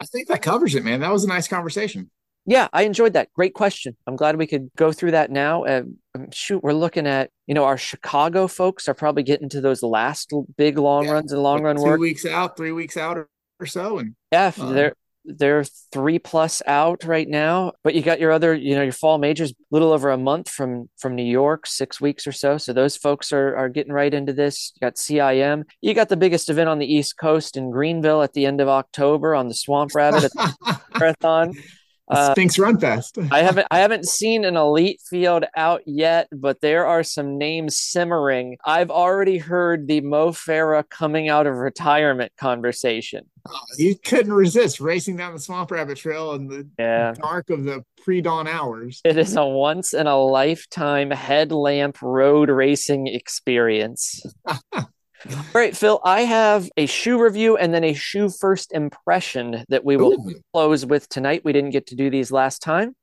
I think that covers it, man. That was a nice conversation. Yeah, I enjoyed that. Great question. I'm glad we could go through that now. Uh, shoot, we're looking at, you know, our Chicago folks are probably getting to those last big long Yeah, runs and long run two work. weeks out, three weeks out or, so. And Yeah, Uh, they're they're three plus out right now. But you got your other, you know, your fall majors, a little over a month from from New York, six weeks or so. So those folks are are getting right into this. You got CIM. You got the biggest event on the East Coast in Greenville at the end of October on the Swamp Rabbit at the (laughs) Marathon. Uh, Spinx Run Fest. I haven't I haven't seen an elite field out yet, but there are some names simmering. I've already heard the Mo Farah coming out of retirement conversation. you couldn't resist racing down the Swamp Rabbit Trail in the Yeah. dark of the pre-dawn hours. It is a once in a lifetime headlamp road racing experience. (laughs) All right, Phil, I have a shoe review and then a shoe first impression that we will Ooh. close with tonight. We didn't get to do these last time.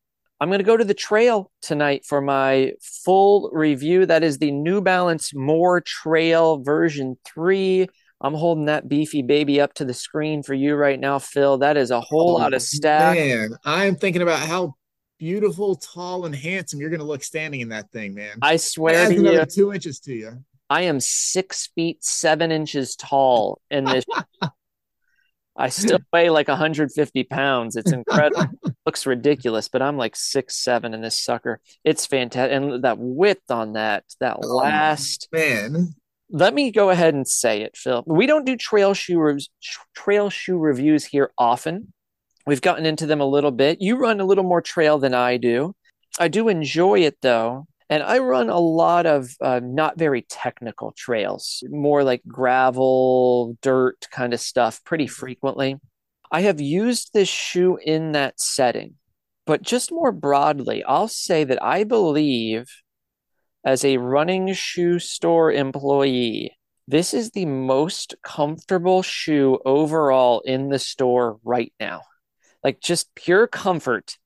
I'm going to go to the trail tonight for my full review. That is the New Balance More Trail version 3. I'm holding that beefy baby up to the screen for you right now, Phil. That is a whole oh, lot of stack. Oh, Man, I am thinking about how beautiful, tall, and handsome you're going to look standing in that thing, man. I swear to another you, two inches to you. I am six feet seven inches tall in this. (laughs) I still weigh like 150 pounds. It's incredible. (laughs) Looks ridiculous, but I'm like six seven in this sucker. It's fantastic, and that width on that, that Oh, last. Man, Let me go ahead and say it, Phil. We don't do trail shoe rev- trail shoe reviews here often. We've gotten into them a little bit. You run a little more trail than I do. I do enjoy it though. And I run a lot of uh, not very technical trails, more like gravel, dirt kind of stuff pretty frequently. I have used this shoe in that setting, but just more broadly, I'll say that I believe as a running shoe store employee, this is the most comfortable shoe overall in the store right now. Like just pure comfort.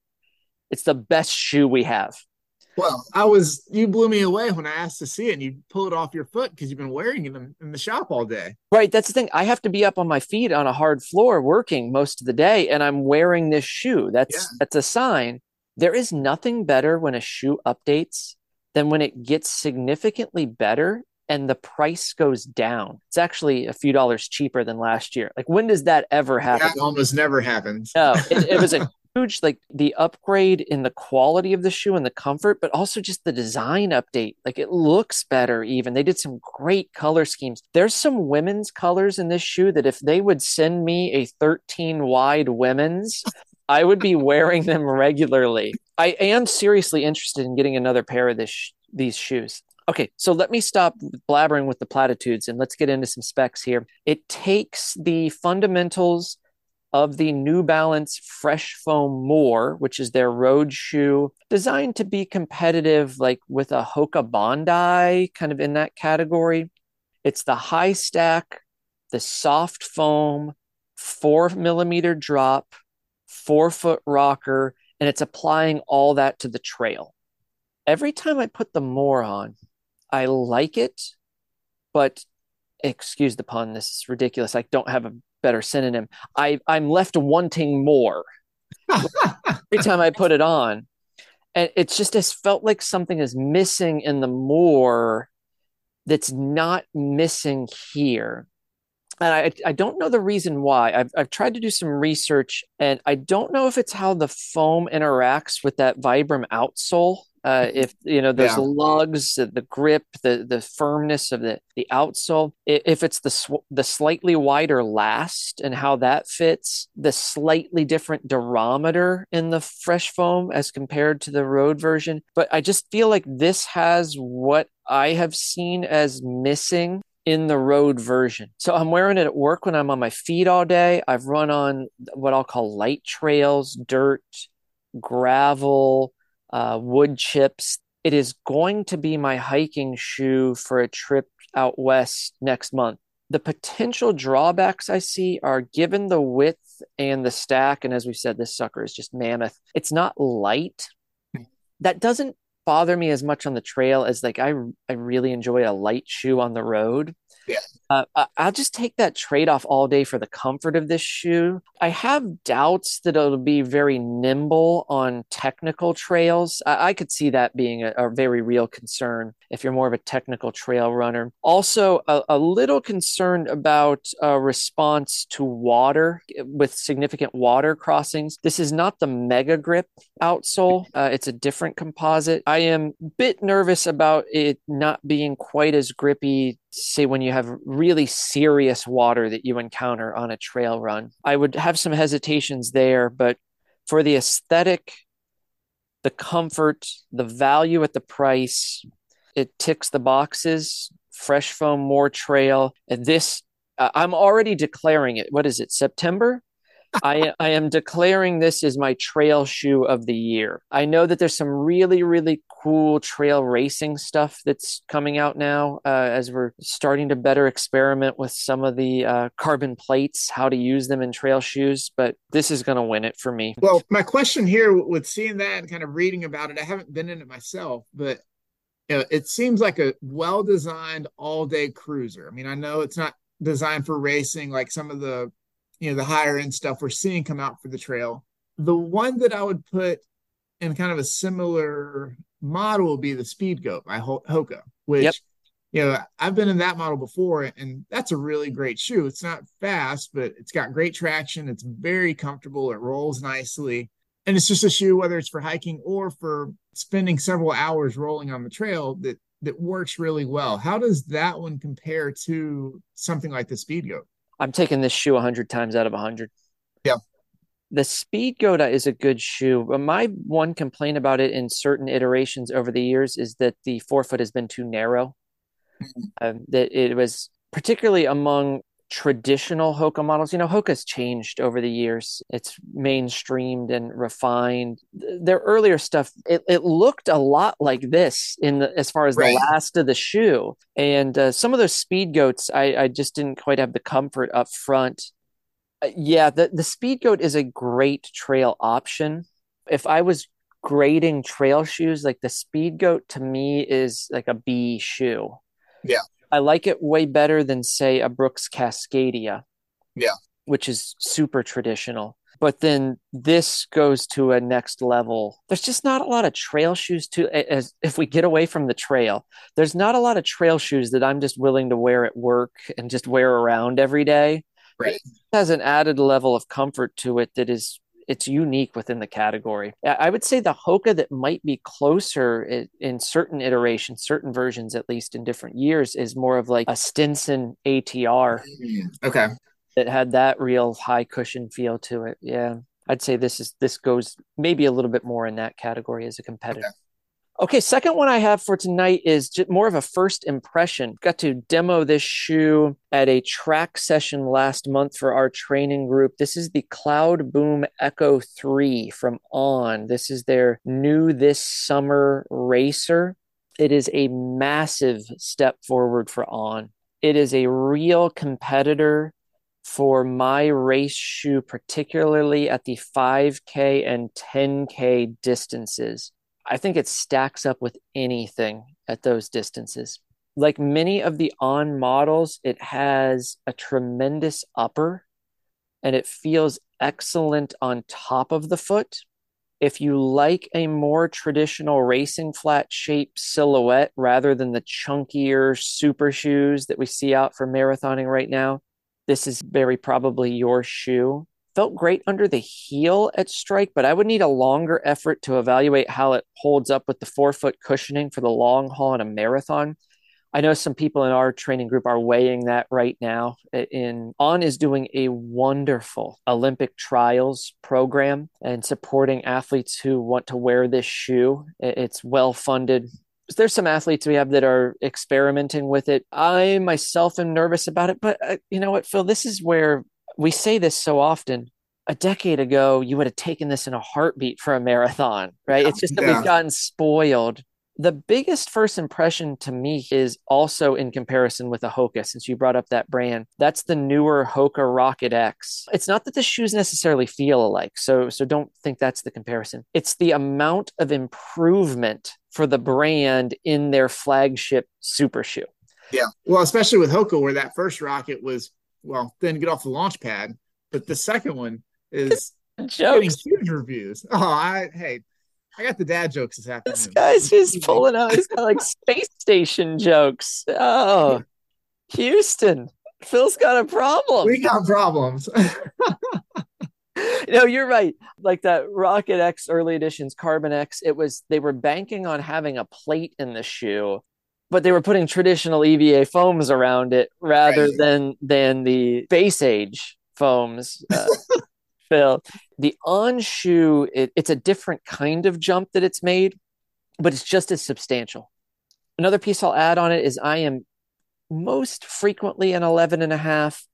It's the best shoe we have. Well, I was you blew me away when I asked to see it, and you pull it off your foot because you've been wearing it in, in the shop all day. Right, that's the thing. I have to be up on my feet on a hard floor working most of the day, and I'm wearing this shoe. That's Yeah. that's a sign. There is nothing better when a shoe updates than when it gets significantly better and the price goes down. It's actually a few dollars cheaper than last year. Like when does that ever happen? That almost never happens. No, it, it was a (laughs) huge like the upgrade in the quality of the shoe and the comfort, but also just the design update. Like it looks better even. They did some great color schemes. There's some women's colors in this shoe that if they would send me a 13 wide women's, I would be wearing them regularly. I am seriously interested in getting another pair of this these shoes. Okay, so let me stop blabbering with the platitudes and let's get into some specs here. It takes the fundamentals of the New Balance Fresh Foam More, which is their road shoe, designed to be competitive, like with a Hoka Bondi, kind of in that category. It's the high stack, the soft foam, four millimeter drop, forefoot rocker, and it's applying all that to the trail. Every time I put the More on, I like it, but excuse the pun, this is ridiculous. I don't have a better synonym. I I'm left wanting more (laughs) every time I put it on, and it's just has felt like something is missing in the more that's not missing here. And I I don't know the reason why. I've I've tried to do some research, and I don't know if it's how the foam interacts with that Vibram outsole. Uh, if you know those Yeah. lugs, the, grip, the the firmness of the the outsole, if it's the sw- the slightly wider last and how that fits, the slightly different durometer in the fresh foam as compared to the road version. But I just feel like this has what I have seen as missing in the road version. So I'm wearing it at work when I'm on my feet all day. I've run on what I'll call light trails, dirt, gravel, uh, wood chips. It is going to be my hiking shoe for a trip out west next month. The potential drawbacks I see are given the width and the stack, and as we said, this sucker is just mammoth. It's not light. That doesn't bother me as much on the trail as like I I really enjoy a light shoe on the road. Yeah. Uh, I'll just take that trade off all day for the comfort of this shoe. I have doubts that it'll be very nimble on technical trails. I, I could see that being a, a very real concern if you're more of a technical trail runner. Also, a, a little concerned about uh, response to water with significant water crossings. This is not the Mega Grip outsole, uh, it's a different composite. I am a bit nervous about it not being quite as grippy say when you have really serious water that you encounter on a trail run. I would have some hesitations there, but for the aesthetic, the comfort, the value at the price, it ticks the boxes. Fresh foam, more trail. And this, uh, I'm already declaring it. What is it? September? I, I am declaring this is my trail shoe of the year. I know that there's some really, really cool trail racing stuff that's coming out now uh, as we're starting to better experiment with some of the uh, carbon plates, how to use them in trail shoes. But this is going to win it for me. Well, my question here with seeing that and kind of reading about it, I haven't been in it myself, but you know, it seems like a well designed all day cruiser. I mean, I know it's not designed for racing like some of the you know the higher end stuff we're seeing come out for the trail. The one that I would put in kind of a similar model would be the Speed Goat by Hoka, which Yep. you know I've been in that model before, and that's a really great shoe. It's not fast, but it's got great traction. It's very comfortable. It rolls nicely, and it's just a shoe whether it's for hiking or for spending several hours rolling on the trail that that works really well. How does that one compare to something like the Speed Goat? I'm taking this shoe 100 times out of 100. Yeah. The Speed Goat is a good shoe, but my one complaint about it in certain iterations over the years is that the forefoot has been too narrow. Um, that it was particularly among traditional Hoka models. You know, Hoka's changed over the years. It's mainstreamed and refined. Their earlier stuff, it, it looked a lot like this in the as far as Right. the last of the shoe. And uh, some of those speed goats, I, I just didn't quite have the comfort up front. Uh, yeah, the, the speed goat is a great trail option. If I was grading trail shoes, like the speed goat to me is like a B shoe. Yeah. I like it way better than say a Brooks Cascadia. Yeah. Which is super traditional. But then this goes to a next level. There's just not a lot of trail shoes to as if we get away from the trail. There's not a lot of trail shoes that I'm just willing to wear at work and just wear around every day. Right. It has an added level of comfort to it that is it's unique within the category. I I would say the Hoka that might be closer in, in certain iterations, certain versions, at least in different years, is more of like a Stinson ATR mm, Okay. that had that real high cushion feel to it. Yeah. I'd say this is this goes maybe a little bit more in that category as a competitor. Okay, second one I have for tonight is more of a first impression. Got to demo this shoe at a track session last month for our training group. This is the CloudBoom Echo 3 from On. This is their new this summer racer. It is a massive step forward for On. It is a real competitor for my race shoe, particularly at the 5K and 10K distances. I think it stacks up with anything at those distances. Like many of the on models, it has a tremendous upper and it feels excellent on top of the foot. If you like a more traditional racing flat shape silhouette rather than the chunkier super shoes that we see out for marathoning right now, this is very probably your shoe. Felt great under the heel at strike, but I would need a longer effort to evaluate how it holds up with the forefoot cushioning for the long haul in a marathon. I know some people in our training group are weighing that right now. In On is doing a wonderful Olympic trials program and supporting athletes who want to wear this shoe. It's well funded. There's some athletes we have that are experimenting with it. I myself am nervous about it, but uh, you know what, Phil? This is where we say this so often. A decade ago, you would have taken this in a heartbeat for a marathon, right? It's just that Yeah. we've gotten spoiled the biggest first impression to me is also in comparison with a Hoka, since you brought up that brand. That's the newer Hoka Rocket X. It's not that the shoes necessarily feel alike, so so don't think that's the comparison. It's the amount of improvement for the brand in their flagship super shoe. Yeah. Well, especially with Hoka, where that first rocket was, well, didn't get off the launch pad, but the second one is getting Jokes. huge reviews. Oh, I hey, I got the dad jokes this afternoon. This guy's just pulling out. He's got like (laughs) space station jokes. Oh, Houston. Phil's got a problem. We got problems. no, you're right. Like that Rocket X early editions, Carbon X, it was they were banking on having a plate in the shoe, but they were putting traditional EVA foams around it rather Right. than than the base age foams. Uh, (laughs) Phil, the on shoe, it, it's a different kind of jump that it's made, but it's just as substantial. Another piece I'll add on it is I am most frequently an 11 and a half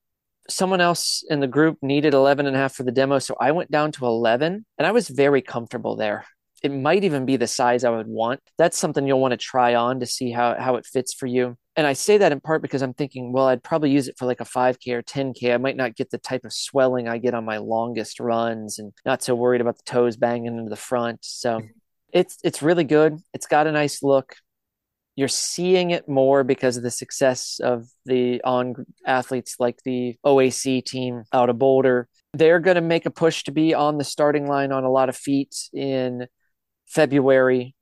someone else in the group needed 11 and a half for the demo so i went down to 11 and i was very comfortable there it might even be the size i would want. That's something you'll want to try on to see how, how it fits for you. And i say that in part because i'm thinking well i'd probably use it for like a 5k or 10k i might not get the type of swelling i get on my longest runs and not so worried about the toes banging into the front. So it's it's really good. It's got a nice look. You're seeing it more because of the success of the on athletes like the OAC team out of Boulder. They're going to make a push to be on the starting line on a lot of feet in February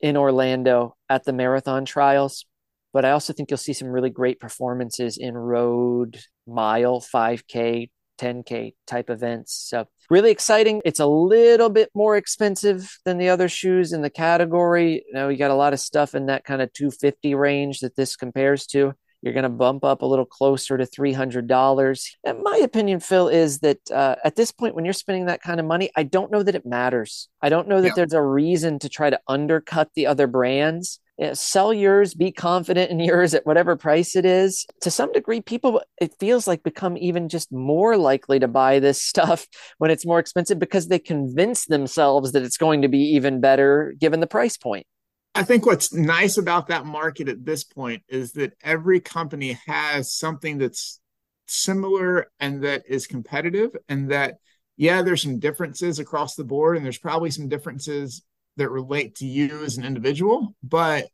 in Orlando at the marathon trials. But I also think you'll see some really great performances in road, mile, 5K, 10K type events. So, really exciting. It's a little bit more expensive than the other shoes in the category. You know, you got a lot of stuff in that kind of 250 range that this compares to. You're going to bump up a little closer to $300. And my opinion, Phil, is that uh, at this point, when you're spending that kind of money, I don't know that it matters. I don't know that Yeah. there's a reason to try to undercut the other brands. Yeah, sell yours, be confident in (laughs) yours at whatever price it is. To some degree, people, it feels like, become even just more likely to buy this (laughs) stuff when it's more expensive because they convince themselves that it's going to be even better given the price point. I think what's nice about that market at this point is that every company has something that's similar and that is competitive, and that, yeah, there's some differences across the board, and there's probably some differences that relate to you as an individual, but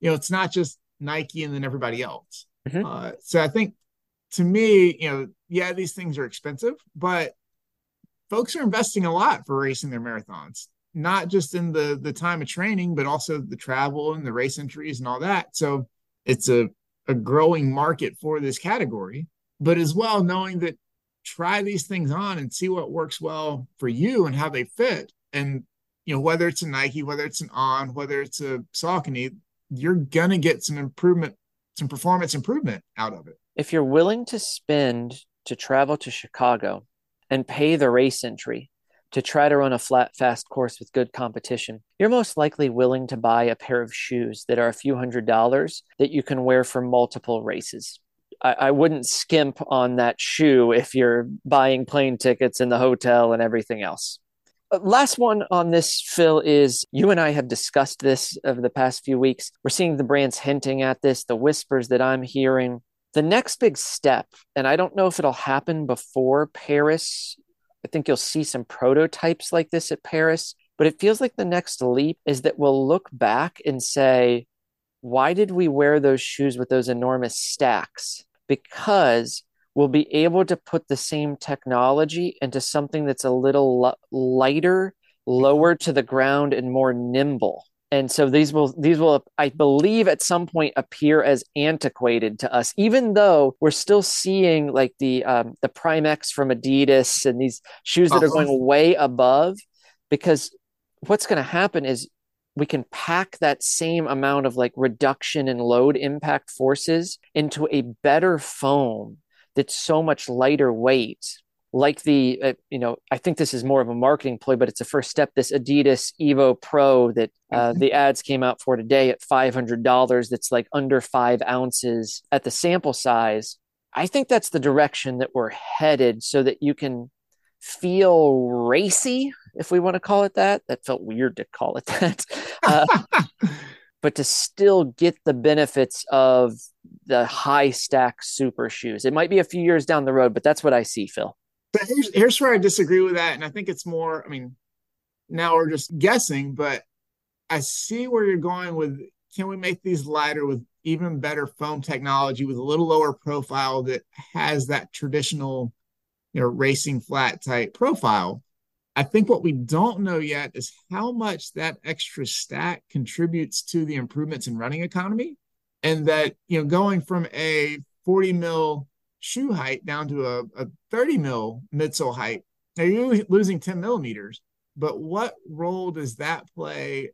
you know, it's not just Nike and then everybody else. Mhm. Uh, so I think to me, you know, yeah, these things are expensive, but folks are investing a lot for racing their marathons not just in the the time of training but also the travel and the race entries and all that. So it's a a growing market for this category but as well knowing that try these things on and see what works well for you and how they fit. And you know whether it's a nike whether it's an on whether it's a saucony you're gonna get some improvement some performance improvement out of it. If you're willing to spend to travel to Chicago and pay the race entry to try to run a flat, fast course with good competition, you're most likely willing to buy a pair of shoes that are a few hundred dollars that you can wear for multiple races. I, I wouldn't skimp on that shoe if you're buying plane tickets in the hotel and everything else. Uh, Last one on this, Phil, is you and I have discussed this over the past few weeks. We're seeing the brands hinting at this, the whispers that I'm hearing. The next big step, and I don't know if it'll happen before Paris. I think you'll see some prototypes like this at Paris, but it feels like the next leap is that we'll look back and say, why did we wear those shoes with those enormous stacks? Because we'll be able to put the same technology into something that's a little li- lighter, lower to the ground, and more nimble. And so these will these will I believe at some point appear as antiquated to us, even though we're still seeing like the um, the Prime X from Adidas and these shoes that are Uh-huh. going way above. Because what's going to happen is we can pack that same amount of like reduction in load impact forces into a better foam that's so much lighter weight like the uh, you know i think this is more of a marketing ploy but it's a first step this adidas evo pro that uh, the ads came out for today at $500 that's like under five ounces at the sample size i think that's the direction that we're headed so that you can feel racy if we want to call it that that felt weird to call it (laughs) that uh, (laughs) but to still get the benefits of the high stack super shoes. It might be a few years down the road, but that's what I see, Phil. But here's here's where I disagree with that, and I think it's more. I mean, now we're just guessing, but I see where you're going with. Can we make these lighter with even better foam technology with a little lower profile that has that traditional, you know, racing flat type profile. I think what we don't know yet is how much that extra stack contributes to the improvements in running economy. And that, you know, going from a 40 mil shoe height down to a, a 30 mil midsole height, now you're losing 10 millimeters. But what role does that play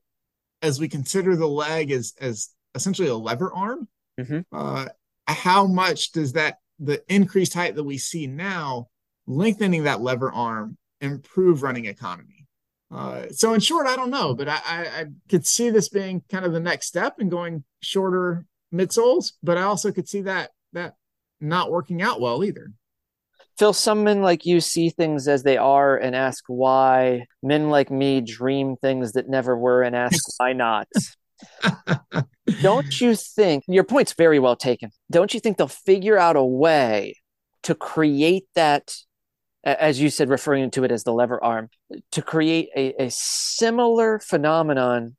as we consider the leg as as essentially a lever arm? Mm-hmm. Uh, how much does that the increased height that we see now lengthening that lever arm improve running economy? Uh, so in short, I don't know, but I, I, I could see this being kind of the next step and going shorter midsoles, but I also could see that that not working out well either. Phil, some men like you see things as they are and ask why. Men like me dream things that never were and ask (laughs) why not. (laughs) Don't you think your point's very well taken? Don't you think they'll figure out a way to create that, as you said, referring to it as the lever arm, to create a, a similar phenomenon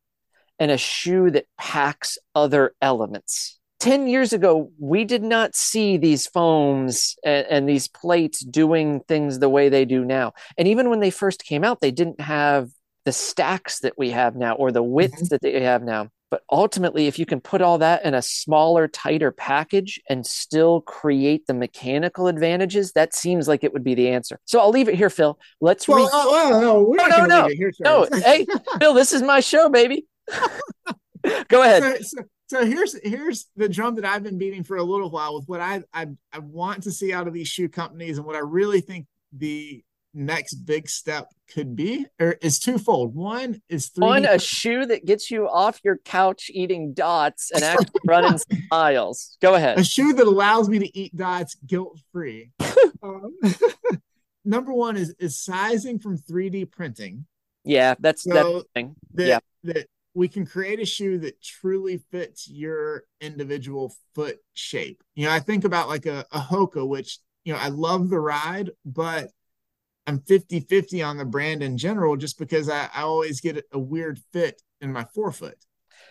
and a shoe that packs other elements? 10 years ago, we did not see these foams and, and, these plates doing things the way they do now. And even when they first came out, they didn't have the stacks that we have now or the width mm-hmm. that they have now. But ultimately, if you can put all that in a smaller, tighter package and still create the mechanical advantages, that seems like it would be the answer. So I'll leave it here, Phil. Let's well, re- uh, well, no, we're no, no, no, here, no. hey, (laughs) Phil, this is my show, baby. (laughs) Go ahead. So, so, so here's here's the drum that I've been beating for a little while with what I, I I want to see out of these shoe companies and what I really think the next big step could be or is twofold. One is 3D one a shoe that gets you off your couch eating dots and actually (laughs) running miles. Go ahead. A shoe that allows me to eat dots guilt free. (laughs) um, (laughs) number one is is sizing from 3D printing. Yeah, that's so that thing. That, yeah. That we can create a shoe that truly fits your individual foot shape. You know, I think about like a, a Hoka, which, you know, I love the ride, but I'm 50 50 on the brand in general just because I, I always get a weird fit in my forefoot.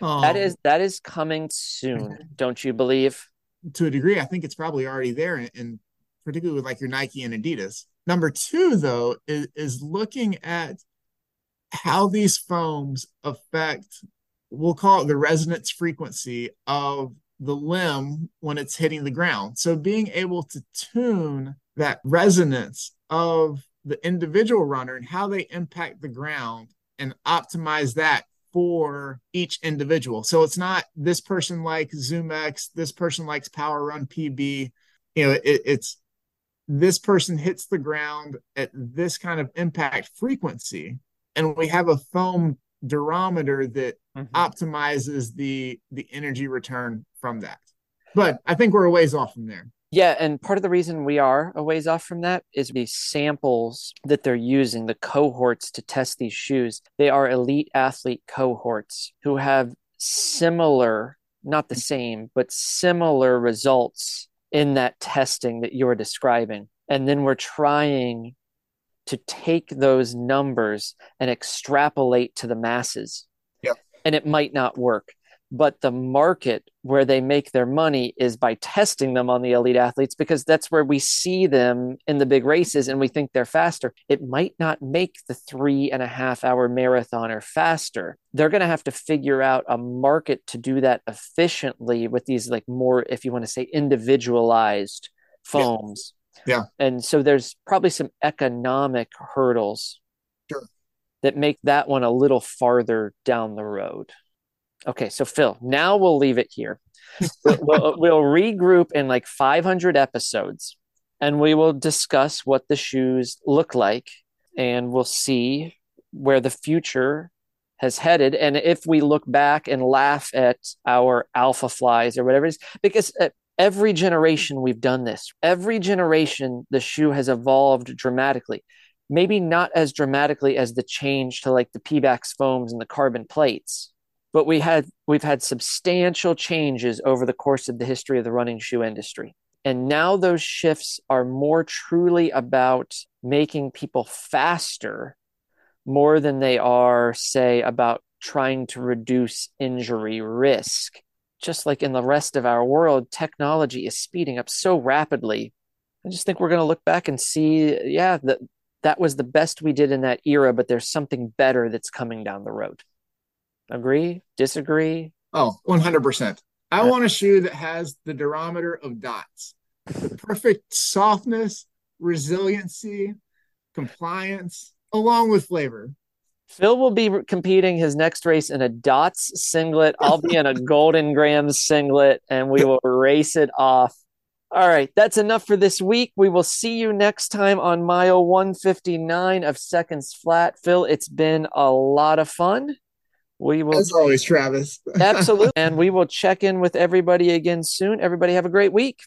Um, that is that is coming soon, (laughs) don't you believe? To a degree, I think it's probably already there, and, and particularly with like your Nike and Adidas. Number two, though, is, is looking at how these foams affect we'll call it the resonance frequency of the limb when it's hitting the ground. So being able to tune that resonance of the individual runner and how they impact the ground and optimize that for each individual. So it's not this person likes ZoomX this person likes PWRRUN PB you know it, it's this person hits the ground at this kind of impact frequency and we have a foam durometer that mm-hmm. optimizes the the energy return from that. But I think we're a ways off from there. Yeah, and part of the reason we are a ways off from that is the samples that they're using, the cohorts to test these shoes. They are elite athlete cohorts who have similar, not the same, but similar results in that testing that you're describing. And then we're trying to take those numbers and extrapolate to the masses. Yep. And it might not work. But the market where they make their money is by testing them on the elite athletes because that's where we see them in the big races and we think they're faster. It might not make the three and a half hour marathoner faster. They're going to have to figure out a market to do that efficiently with these, like, more, if you want to say, individualized foams. Yeah. And so there's probably some economic hurdles sure. that make that one a little farther down the road. Okay, so Phil, now we'll leave it here. (laughs) we'll, we'll, we'll regroup in like 500 episodes and we will discuss what the shoes look like and we'll see where the future has headed and if we look back and laugh at our Alphaflys or whatever it is because uh, every generation we've done this. Every generation, the shoe has evolved dramatically. Maybe not as dramatically as the change to like the Pebax foams and the carbon plates, but we had we've had substantial changes over the course of the history of the running shoe industry. And now those shifts are more truly about making people faster more than they are, say, about trying to reduce injury risk just like in the rest of our world, technology is speeding up so rapidly. I just think we're going to look back and see, yeah, that that was the best we did in that era, but there's something better that's coming down the road. Agree? Disagree? Oh, 100%. I want a shoe that has the durometer of dots, the perfect softness, resiliency, compliance, along with flavor. Phil will be competing his next race in a dots singlet. I'll be in a (laughs) Golden Grahams singlet and we will race it off. All right, that's enough for this week. We will see you next time on mile 159 of Seconds Flat. Phil, it's been a lot of fun. We will As always, Travis. absolutely (laughs) and we will check in with everybody again soon. Everybody have a great week.